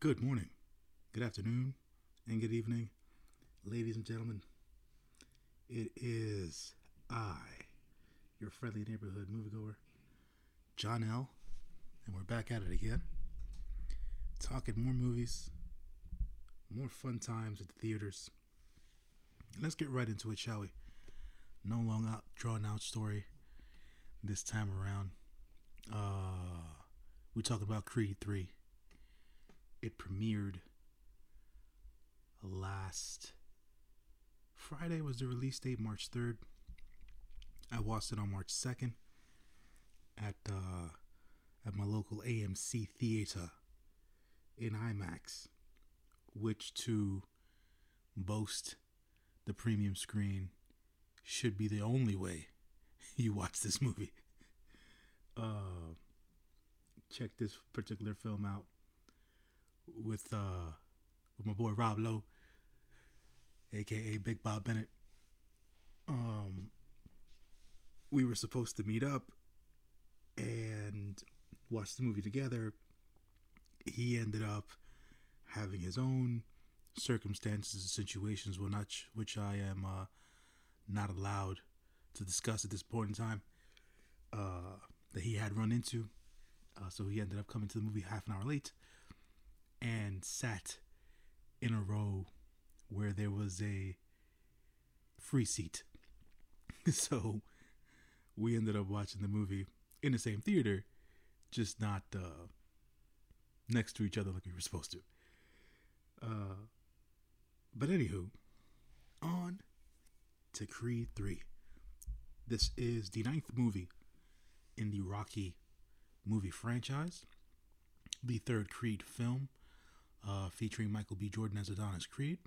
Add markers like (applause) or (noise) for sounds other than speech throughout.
Good morning, good afternoon, and good evening, ladies and gentlemen. It is I, your friendly neighborhood moviegoer, John L., and we're back at it again, talking more movies, more fun times at the theaters. Let's get right into it, shall we? No long out, drawn out story this time around. Uh, we talking about Creed 3. It premiered last Friday was the release date, March 3rd. I watched it on March 2nd at uh, at my local AMC theater in IMAX, which to boast the premium screen should be the only way (laughs) you watch this movie. Uh, check this particular film out with uh with my boy Rob Lowe, aka Big Bob Bennett. Um, we were supposed to meet up and watch the movie together. He ended up having his own circumstances and situations, which which I am uh, not allowed to discuss at this point in time. Uh, that he had run into, uh, so he ended up coming to the movie half an hour late and sat in a row where there was a free seat. (laughs) so we ended up watching the movie in the same theater, just not uh, next to each other like we were supposed to. Uh, but anywho, on to Creed 3. This is the ninth movie in the Rocky movie franchise, the third Creed film, uh, featuring Michael B. Jordan as Adonis Creed.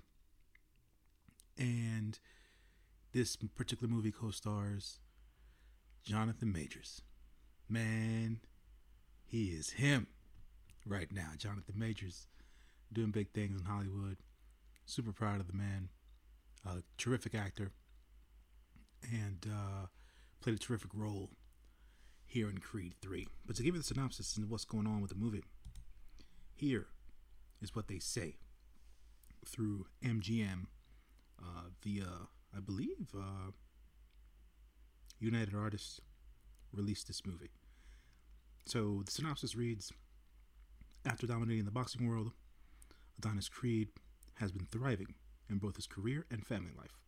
And this particular movie co stars Jonathan Majors. Man, he is him right now. Jonathan Majors doing big things in Hollywood. Super proud of the man. A terrific actor. And uh, played a terrific role here in Creed 3. But to give you the synopsis and what's going on with the movie, here is what they say through MGM uh, via, I believe, uh, United Artists released this movie. So the synopsis reads After dominating the boxing world, Adonis Creed has been thriving in both his career and family life.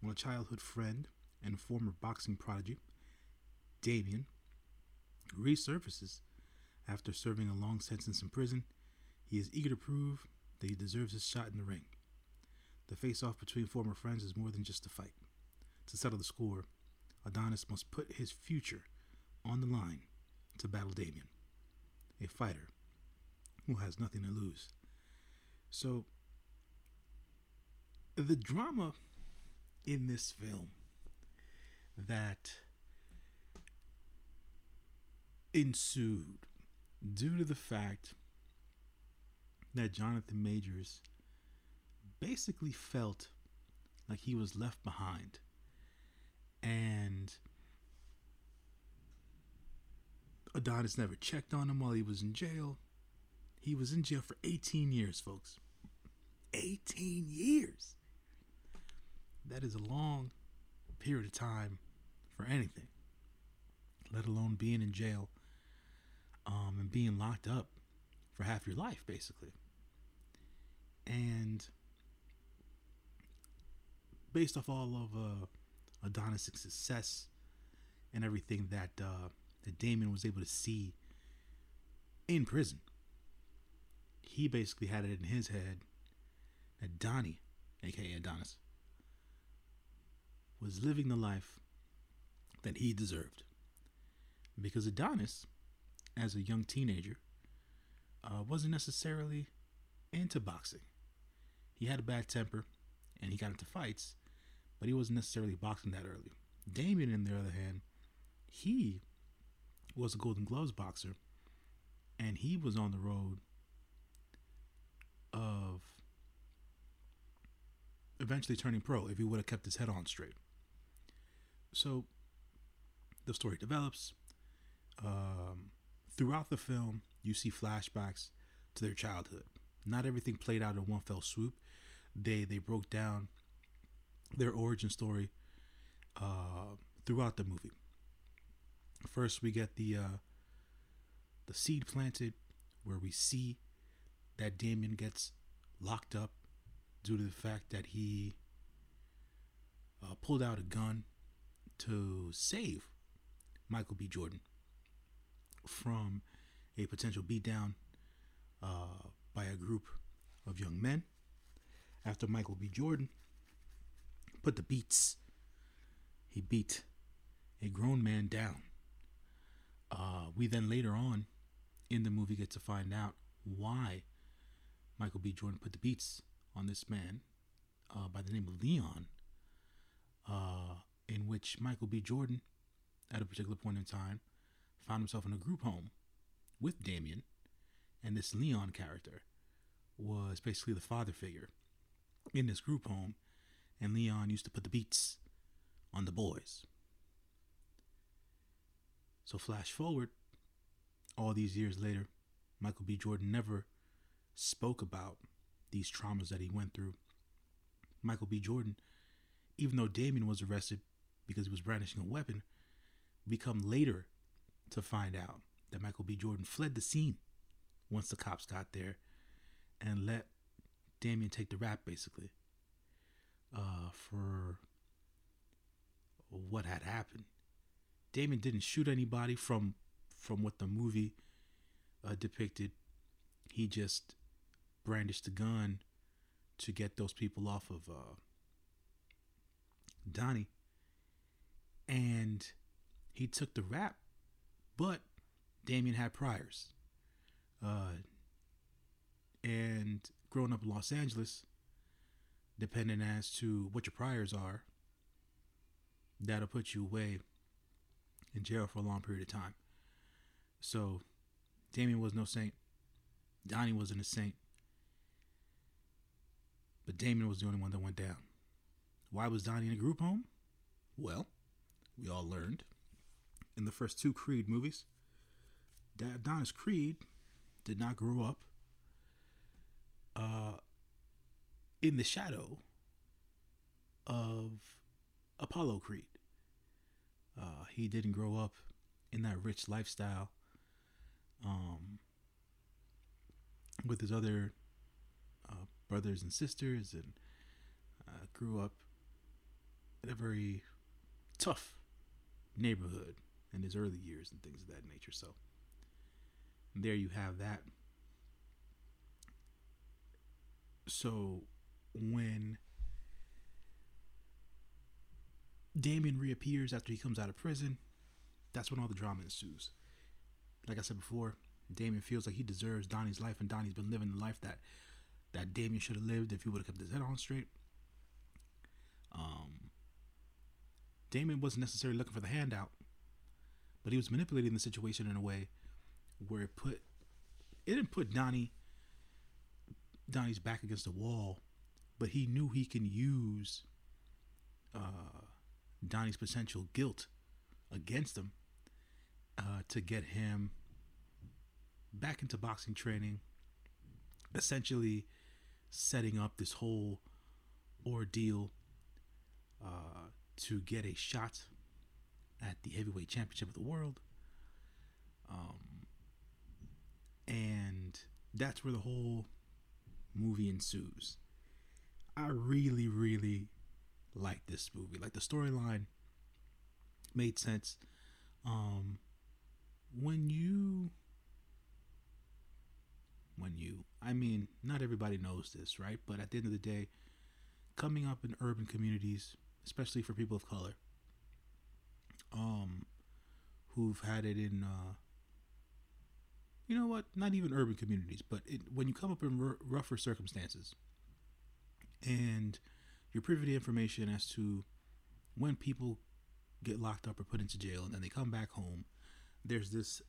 When a childhood friend and former boxing prodigy, Damian, resurfaces after serving a long sentence in prison, he is eager to prove that he deserves his shot in the ring. The face off between former friends is more than just a fight. To settle the score, Adonis must put his future on the line to battle Damian, a fighter who has nothing to lose. So, the drama in this film that ensued due to the fact that Jonathan Majors basically felt like he was left behind. And Adonis never checked on him while he was in jail. He was in jail for 18 years, folks. 18 years. That is a long period of time for anything, let alone being in jail um, and being locked up for half your life, basically. And based off all of uh, Adonis' success and everything that uh, that Damian was able to see in prison, he basically had it in his head that Donnie, aka Adonis, was living the life that he deserved. Because Adonis as a young teenager, uh, wasn't necessarily into boxing. He had a bad temper and he got into fights, but he wasn't necessarily boxing that early. Damian, on the other hand, he was a Golden Gloves boxer and he was on the road of eventually turning pro if he would have kept his head on straight. So the story develops. Um, throughout the film, you see flashbacks to their childhood. not everything played out in one fell swoop. They they broke down their origin story uh, throughout the movie. First, we get the uh, the seed planted, where we see that Damian gets locked up due to the fact that he uh, pulled out a gun to save Michael B. Jordan from a potential beatdown uh, by a group of young men after Michael B. Jordan put the beats. He beat a grown man down. Uh, we then later on in the movie get to find out why Michael B. Jordan put the beats on this man uh, by the name of Leon, uh, in which Michael B. Jordan, at a particular point in time, found himself in a group home with Damian, and this Leon character was basically the father figure in this group home, and Leon used to put the beats on the boys. So, flash forward all these years later, Michael B. Jordan never spoke about these traumas that he went through. Michael B. Jordan, even though Damian was arrested because he was brandishing a weapon, become later to find out that Michael B. Jordan fled the scene once the cops got there and let Damian take the rap basically uh, for what had happened. Damian didn't shoot anybody from from what the movie uh, depicted. He just brandished the gun to get those people off of uh, Donnie, and he took the rap, but Damian had priors. Uh, and growing up in Los Angeles, depending as to what your priors are, that'll put you away in jail for a long period of time. So, Damian was no saint. Donnie wasn't a saint. But Damian was the only one that went down. Why was Donnie in a group home? Well, we all learned in the first two Creed movies that Adonis Creed did not grow up uh, in the shadow of Apollo Creed. Uh, he didn't grow up in that rich lifestyle um, with his other uh, brothers and sisters and uh, grew up in a very tough neighborhood in his early years and things of that nature. So there you have that. So when Damian reappears after he comes out of prison, that's when all the drama ensues. Like I said before, Damian feels like he deserves Donnie's life, and Donnie's been living the life that that Damian should have lived if he would have kept his head on straight. Um, Damian wasn't necessarily looking for the handout, but he was manipulating the situation in a way where it put it didn't put Donnie Donnie's back against the wall, but he knew he can use uh, Donnie's potential guilt against him uh, to get him back into boxing training, essentially setting up this whole ordeal uh, to get a shot at the heavyweight championship of the world. Um, and that's where the whole movie ensues. I really, really like this movie. Like the storyline made sense. Um, when you, when you, I mean, not everybody knows this, right? But at the end of the day, coming up in urban communities, especially for people of color, um, who've had it in, uh, you know what? Not even urban communities, but it, when you come up in r- rougher circumstances, and you're privy to information as to when people get locked up or put into jail and then they come back home, there's this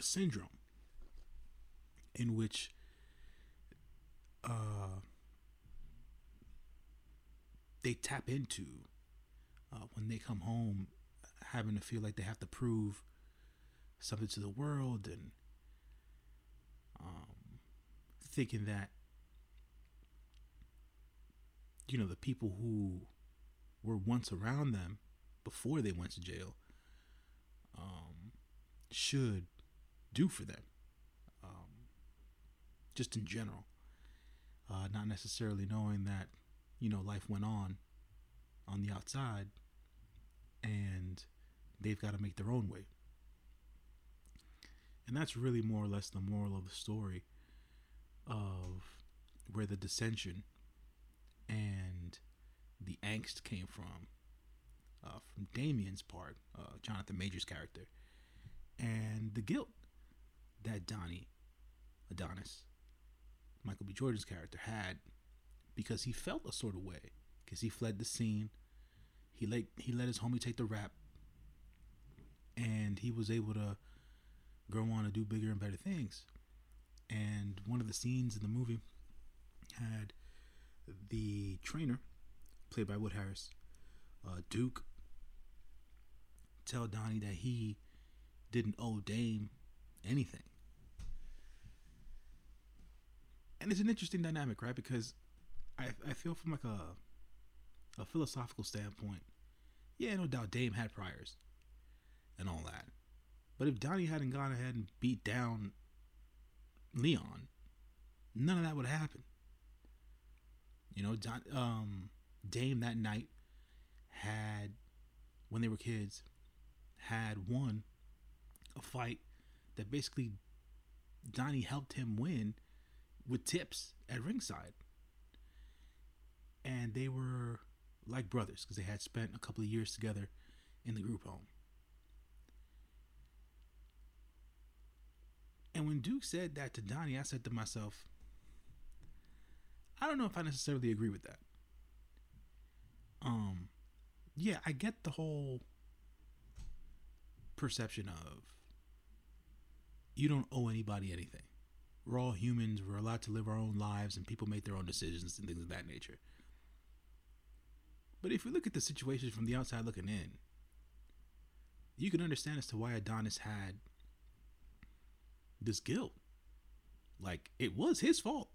syndrome in which uh, they tap into uh, when they come home, having to feel like they have to prove something to the world and um, thinking that you know the people who were once around them before they went to jail um, should do for them um, just in general. Uh, not necessarily knowing that you know life went on on the outside and they've got to make their own way and that's really more or less the moral of the story of where the dissension and the angst came from uh, from Damian's part, uh, Jonathan Majors' character, and the guilt that Donnie Adonis, Michael B. Jordan's character, had because he felt a sort of way because he fled the scene. He let he let his homie take the rap, and he was able to go on to do bigger and better things. And one of the scenes in the movie had the trainer, played by Wood Harris, uh, Duke, tell Donnie that he didn't owe Dame anything. And it's an interesting dynamic, right? Because I, I feel from like a a philosophical standpoint, yeah, no doubt Dame had priors and all that. But if Donnie hadn't gone ahead and beat down Leon, none of that would happen. You know, Don, um, Dame that night had, when they were kids, had won a fight that basically Donnie helped him win with tips at ringside. And they were like brothers because they had spent a couple of years together in the group home. And when Duke said that to Donnie, I said to myself, I don't know if I necessarily agree with that. Um, yeah, I get the whole perception of you don't owe anybody anything. We're all humans. We're allowed to live our own lives, and people make their own decisions and things of that nature. But if you look at the situation from the outside looking in, you can understand as to why Adonis had this guilt. Like it was his fault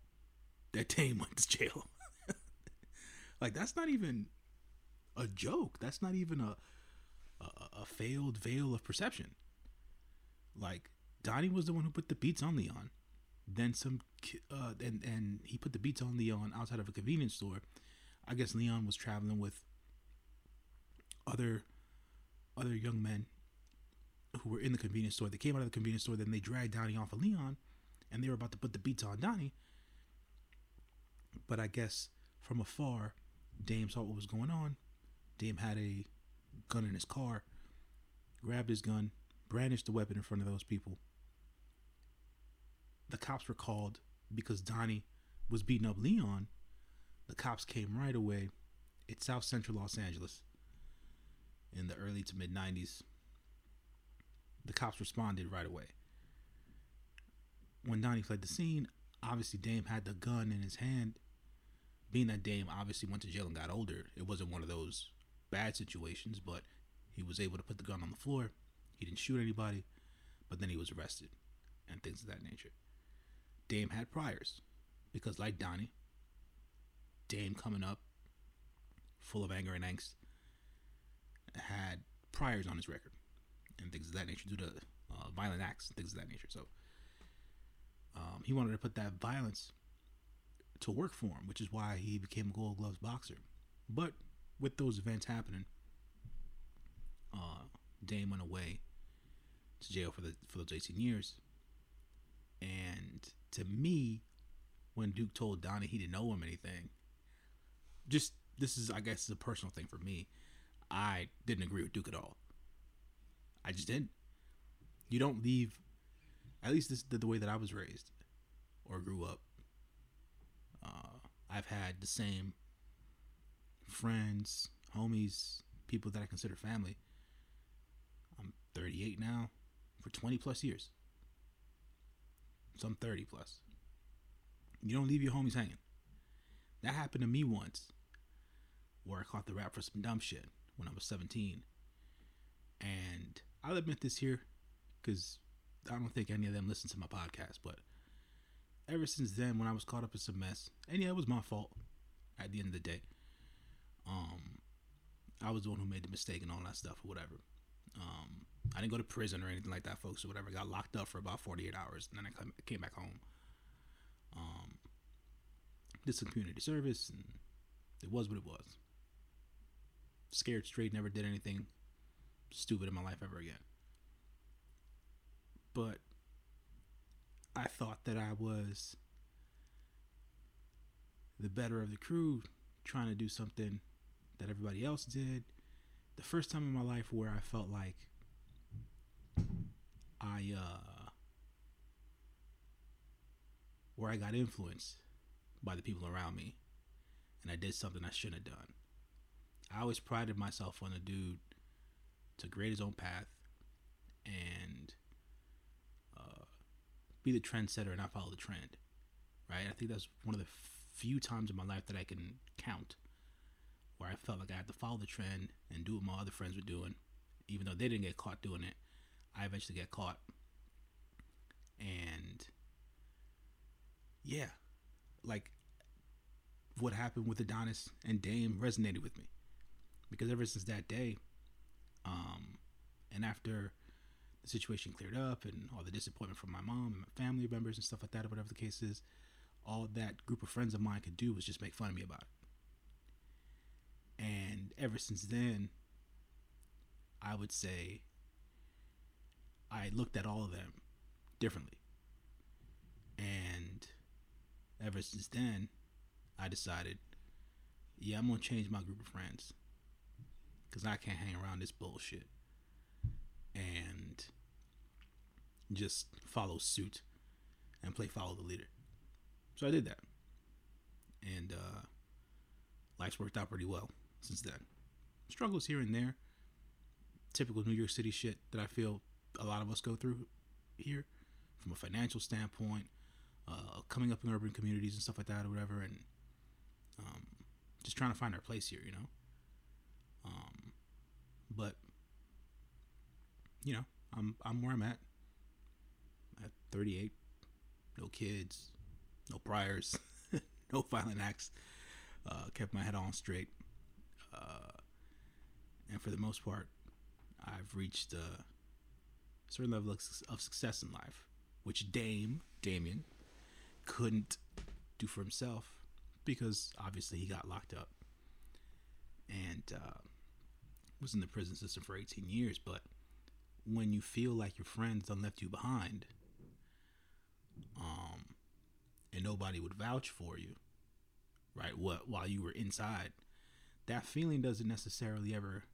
that (laughs) Dame went to jail. (laughs) like that's not even a joke. That's not even a, a a failed veil of perception. Like Donnie was the one who put the beats on Leon. Then some, uh, and and he put the beats on Leon outside of a convenience store. I guess Leon was traveling with other other young men who were in the convenience store. They came out of the convenience store, then they dragged Donnie off of Leon, and they were about to put the beats on Donnie. But I guess from afar, Dame saw what was going on. Dame had a gun in his car, grabbed his gun, brandished the weapon in front of those people. The cops were called because Donnie was beating up Leon. The cops came right away. It's South Central Los Angeles in the early to mid 90s the cops responded right away. When Donnie fled the scene, obviously Dame had the gun in his hand. Being that Dame obviously went to jail and got older, it wasn't one of those bad situations, but he was able to put the gun on the floor. He didn't shoot anybody, but then he was arrested and things of that nature. Dame had priors because, like Donnie, Dame coming up full of anger and angst had priors on his record and things of that nature due to uh, violent acts things of that nature. So um, he wanted to put that violence to work for him, which is why he became a Gold Gloves boxer. But with those events happening, uh, Dame went away to jail for the for those 18 years. And to me, when Duke told Donnie he didn't owe him anything, just this is I guess is a personal thing for me. I didn't agree with Duke at all. I just didn't. You don't leave. At least this the, the way that I was raised or grew up. Uh, I've had the same friends, homies, people that I consider family. I'm 38 now for 20 plus years. Some 30 plus. You don't leave your homies hanging. That happened to me once where I caught the rap for some dumb shit when I was 17. And I'll admit this here because I don't think any of them listen to my podcast, but ever since then, when I was caught up in some mess, and yeah, it was my fault at the end of the day. Um, I was the one who made the mistake and all that stuff or whatever. Um, I didn't go to prison or anything like that, folks, or whatever. Got locked up for about 48 hours, and then I came back home. Um, did some community service, and it was what it was. Scared straight, never did anything stupid in my life ever again. But I thought that I was the better of the crew, trying to do something that everybody else did. The first time in my life where I felt like I uh where I got influenced by the people around me and I did something I shouldn't have done. I always prided myself on a dude to create his own path and uh, be the trendsetter and not follow the trend. Right? I think that's one of the few times in my life that I can count where I felt like I had to follow the trend and do what my other friends were doing, even though they didn't get caught doing it. I eventually get caught, and yeah, like what happened with Adonis and Dame resonated with me because ever since that day, um, and after the situation cleared up and all the disappointment from my mom and my family members and stuff like that, or whatever the case is, all that group of friends of mine could do was just make fun of me about it. And ever since then, I would say I looked at all of them differently. And ever since then, I decided, yeah, I'm going to change my group of friends. Because I can't hang around this bullshit. And just follow suit and play follow the leader. So I did that. And uh, life's worked out pretty well since then. Struggles here and there. Typical New York City shit that I feel a lot of us go through here from a financial standpoint, uh, coming up in urban communities and stuff like that or whatever, and um, just trying to find our place here, you know. Um, but you know, I'm I'm where I'm at. At 38, no kids, no priors, (laughs) no violent acts. Uh, kept my head on straight. Uh, and for the most part, I've reached a certain level of success in life, which Dame, Damian, couldn't do for himself because obviously he got locked up and uh, was in the prison system for 18 years. But when you feel like your friends done left you behind, um, and nobody would vouch for you, right? What while you were inside, that feeling doesn't necessarily ever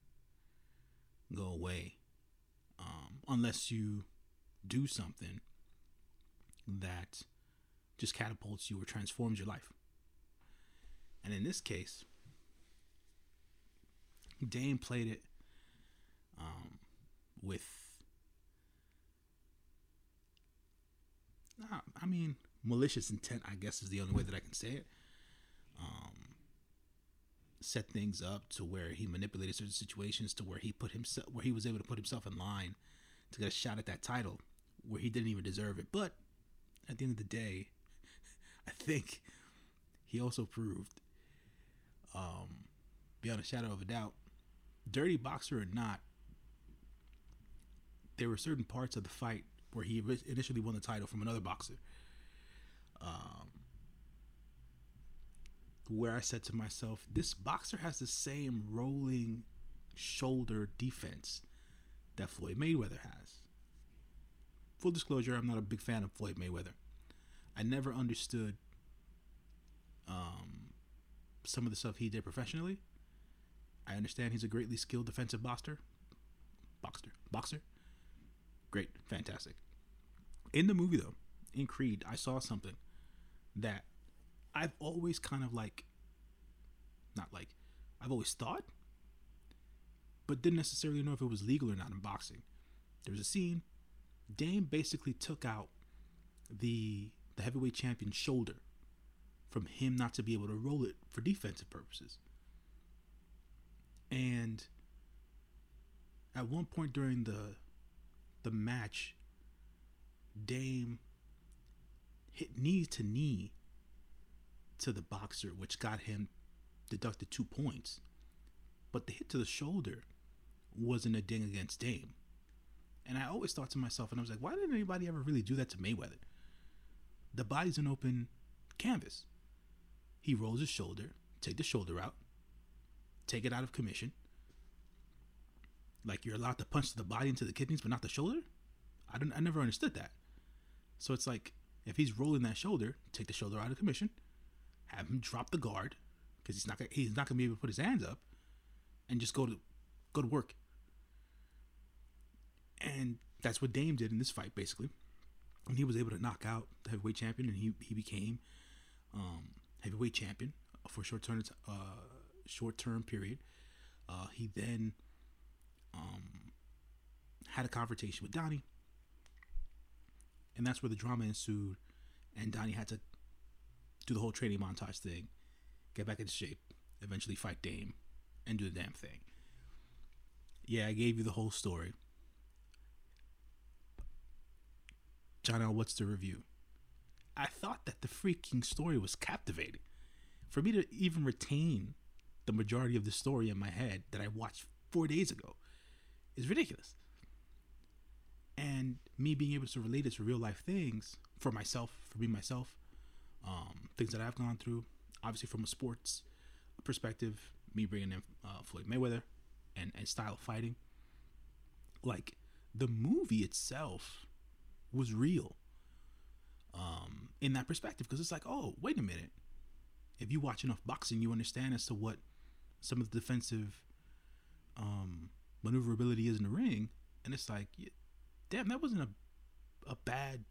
go away um, unless you do something that just catapults you or transforms your life. And in this case, Dame played it um, with, I mean, malicious intent, I guess is the only way that I can say it. Um, set things up to where he manipulated certain situations to where he put himself where he was able to put himself in line to get a shot at that title where he didn't even deserve it. But at the end of the day, (laughs) I think he also proved, um, beyond a shadow of a doubt, dirty boxer or not, there were certain parts of the fight where he initially won the title from another boxer. Um, where I said to myself, this boxer has the same rolling shoulder defense that Floyd Mayweather has. Full disclosure, I'm not a big fan of Floyd Mayweather. I never understood um, some of the stuff he did professionally. I understand he's a greatly skilled defensive boxer. Boxer. Boxer. Great. Fantastic. In the movie, though, in Creed, I saw something that I've always kind of like, not like, I've always thought, but didn't necessarily know if it was legal or not in boxing. There was a scene, Dame basically took out the the heavyweight champion's shoulder from him not to be able to roll it for defensive purposes. And at one point during the the match, Dame hit knee to knee to the boxer, which got him deducted two points. But the hit to the shoulder wasn't a ding against Dame. And I always thought to myself, and I was like, why didn't anybody ever really do that to Mayweather? The body's an open canvas. He rolls his shoulder, take the shoulder out, take it out of commission. Like you're allowed to punch the body into the kidneys, but not the shoulder. I don't. I never understood that. So it's like if he's rolling that shoulder, take the shoulder out of commission, have him drop the guard because he's not gonna, he's not gonna be able to put his hands up, and just go to go to work. And that's what Dame did in this fight, basically. And he was able to knock out the heavyweight champion, and he he became um, heavyweight champion for a short term uh, short term period. Uh, he then um, had a confrontation with Donnie, and that's where the drama ensued. And Donnie had to do the whole training montage thing, get back into shape, eventually fight Dame, and do the damn thing. Yeah, I gave you the whole story. John L., what's the review? I thought that the freaking story was captivating. For me to even retain the majority of the story in my head that I watched four days ago is ridiculous. And me being able to relate it to real life things for myself, for me myself, um, things that I've gone through, obviously from a sports perspective, me bringing in uh, Floyd Mayweather and, and style of fighting. Like the movie itself was real um, in that perspective because it's like, oh, wait a minute. If you watch enough boxing, you understand as to what some of the defensive um, maneuverability is in the ring, and it's like, damn, that wasn't a a bad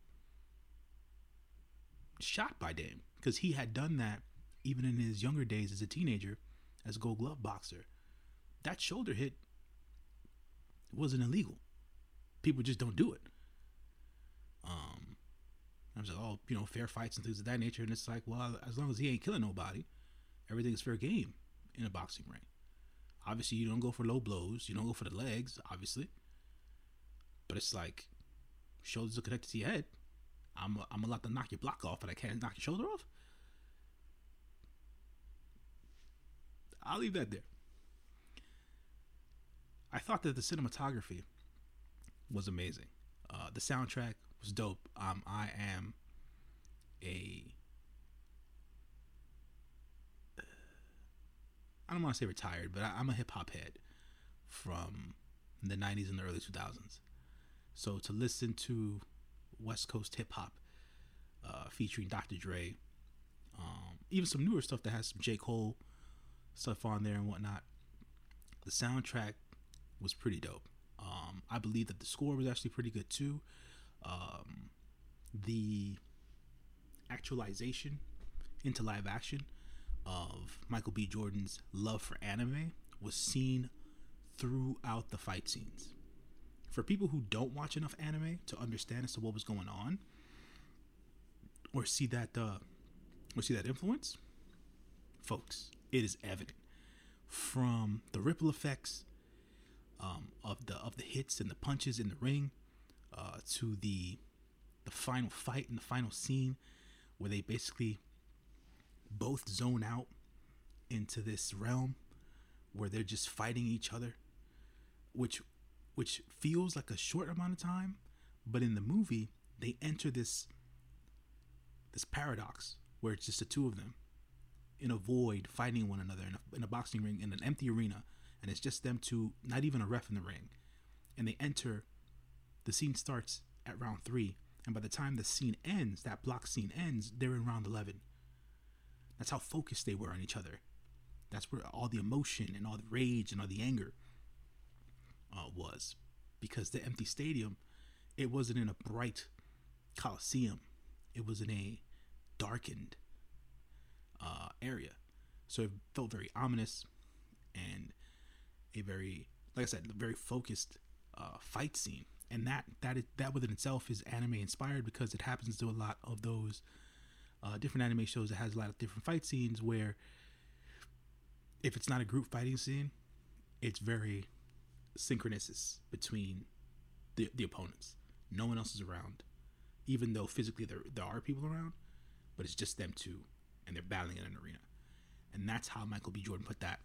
shot by Dame because he had done that even in his younger days as a teenager as a Gold Glove boxer. That shoulder hit wasn't illegal. People just don't do it. Um, I was like, oh, you know, fair fights and things of that nature. And it's like, well, as long as he ain't killing nobody, everything's fair game in a boxing ring. Obviously, you don't go for low blows. You don't go for the legs, obviously. But it's like, shoulders are connected to your head. I'm, I'm allowed to knock your block off, but I can't knock your shoulder off. I'll leave that there. I thought that the cinematography was amazing. Uh, the soundtrack was dope. Um, I am a I don't want to say retired, but I, am a hip hop head from the 90s and the early 2000s. So to listen to West Coast hip hop uh, featuring Dr. Dre, um, even some newer stuff that has some J. Cole stuff on there and whatnot, the soundtrack was pretty dope. Um, I believe that the score was actually pretty good too. Um, the actualization into live action of Michael B. Jordan's love for anime was seen throughout the fight scenes. For people who don't watch enough anime to understand as to what was going on, or see that uh, or see that influence, folks, it is evident from the ripple effects um, of the of the hits and the punches in the ring uh, to the the final fight and the final scene where they basically both zone out into this realm where they're just fighting each other which which feels like a short amount of time but in the movie they enter this this paradox where it's just the two of them in a void fighting one another in a, in a boxing ring in an empty arena and it's just them two not even a ref in the ring. And they enter the scene starts at round three and by the time the scene ends that block scene ends they're in round 11 that's how focused they were on each other. That's where all the emotion and all the rage and all the anger uh, was. Because the empty stadium, it wasn't in a bright coliseum, it was in a darkened uh, area. So it felt very ominous and a very, like I said, very focused uh, fight scene. And that that is, that within itself is anime inspired because it happens to a lot of those uh, different anime shows that has a lot of different fight scenes where if it's not a group fighting scene, it's very synchronous between the, the opponents. No one else is around. even though physically there there are people around, but it's just them two, and they're battling in an arena, and that's how Michael B. Jordan put that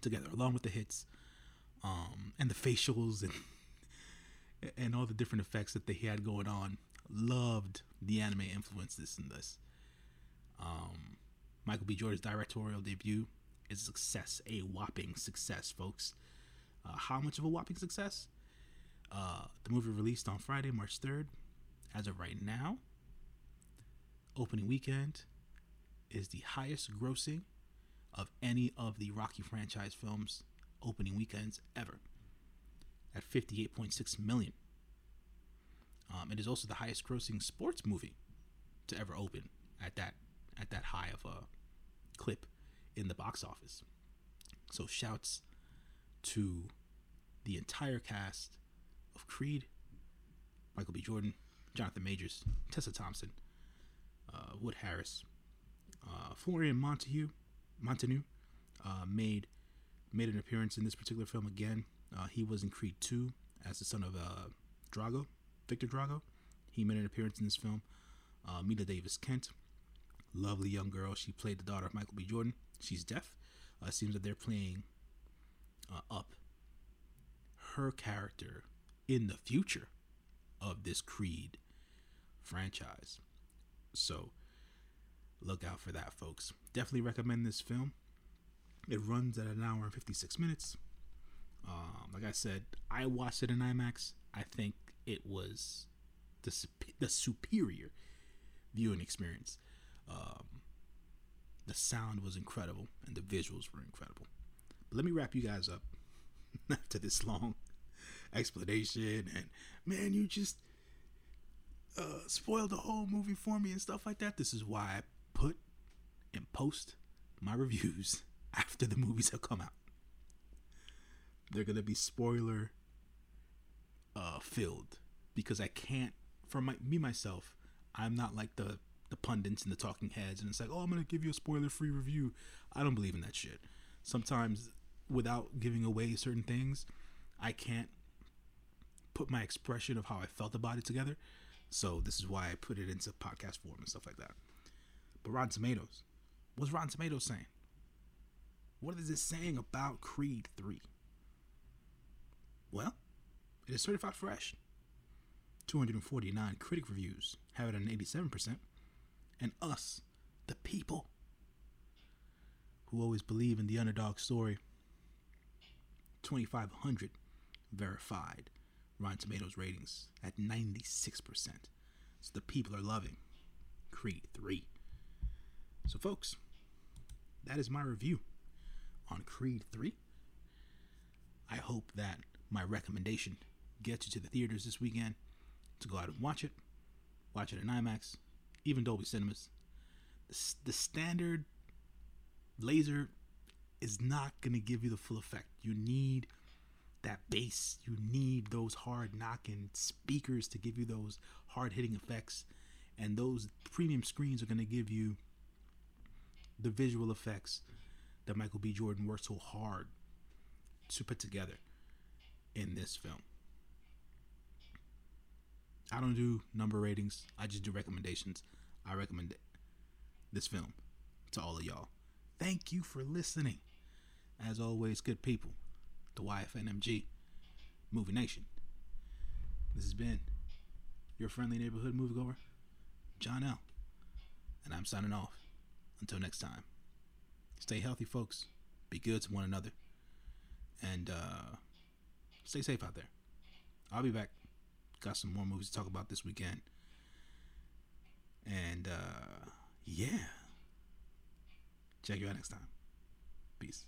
together, along with the hits, um, and the facials and (laughs) and all the different effects that they had going on. Loved the anime influences in this. Um, Michael B. Jordan's directorial debut is a success, a whopping success, folks. Uh, how much of a whopping success? Uh, the movie released on Friday, March 3rd. As of right now, opening weekend is the highest grossing of any of the Rocky franchise films opening weekends ever at 58.6 million. Um, it is also the highest grossing sports movie to ever open at that at that high of a clip in the box office. So shouts to the entire cast of Creed, Michael B. Jordan, Jonathan Majors, Tessa Thompson, uh, Wood Harris, uh, Florian Montague, Montague uh, made made an appearance in this particular film again. Uh, he was in Creed 2 as the son of uh, Drago, Viktor Drago. He made an appearance in this film. Uh, Mila Davis Kent, lovely young girl. She played the daughter of Michael B. Jordan. She's deaf. Uh, it seems that they're playing uh, up her character in the future of this Creed franchise. So look out for that, folks. Definitely recommend this film. It runs at an hour and 56 minutes. Um, like I said, I watched it in IMAX. I think it was the, the superior viewing experience. Um, the sound was incredible and the visuals were incredible. But let me wrap you guys up (laughs) after this long (laughs) explanation and man, you just uh, spoiled the whole movie for me and stuff like that. This is why I put and post my reviews (laughs) after the movies have come out. They're gonna be spoiler uh, filled because I can't for my me myself. I'm not like the the pundits and the talking heads, and it's like, oh, I'm gonna give you a spoiler free review. I don't believe in that shit. Sometimes, without giving away certain things, I can't put my expression of how I felt about it together. So this is why I put it into podcast form and stuff like that. But Rotten Tomatoes, what's Rotten Tomatoes saying? What is it saying about Creed 3? Well, it is certified fresh. 249 critic reviews have it at an 87%. And us, the people, who always believe in the underdog story, 2,500 verified Rotten Tomatoes ratings at 96%. So the people are loving Creed 3. So, folks, that is my review on Creed 3. I hope that my recommendation gets you to the theaters this weekend to go out and watch it. Watch it in IMAX, even Dolby Cinemas. The, the standard laser is not going to give you the full effect. You need that bass. You need those hard knocking speakers to give you those hard hitting effects. And those premium screens are going to give you the visual effects that Michael B. Jordan worked so hard to put together in this film. I don't do number ratings, I just do recommendations. I recommend it. this film to all of y'all. Thank you for listening. As always, good people the YFNMG Movie Nation. This has been your friendly neighborhood moviegoer, John L. And I'm signing off. Until next time, stay healthy, folks. Be good to one another. And uh, stay safe out there. I'll be back. Got some more movies to talk about this weekend. And uh, yeah. Check you out next time. Peace.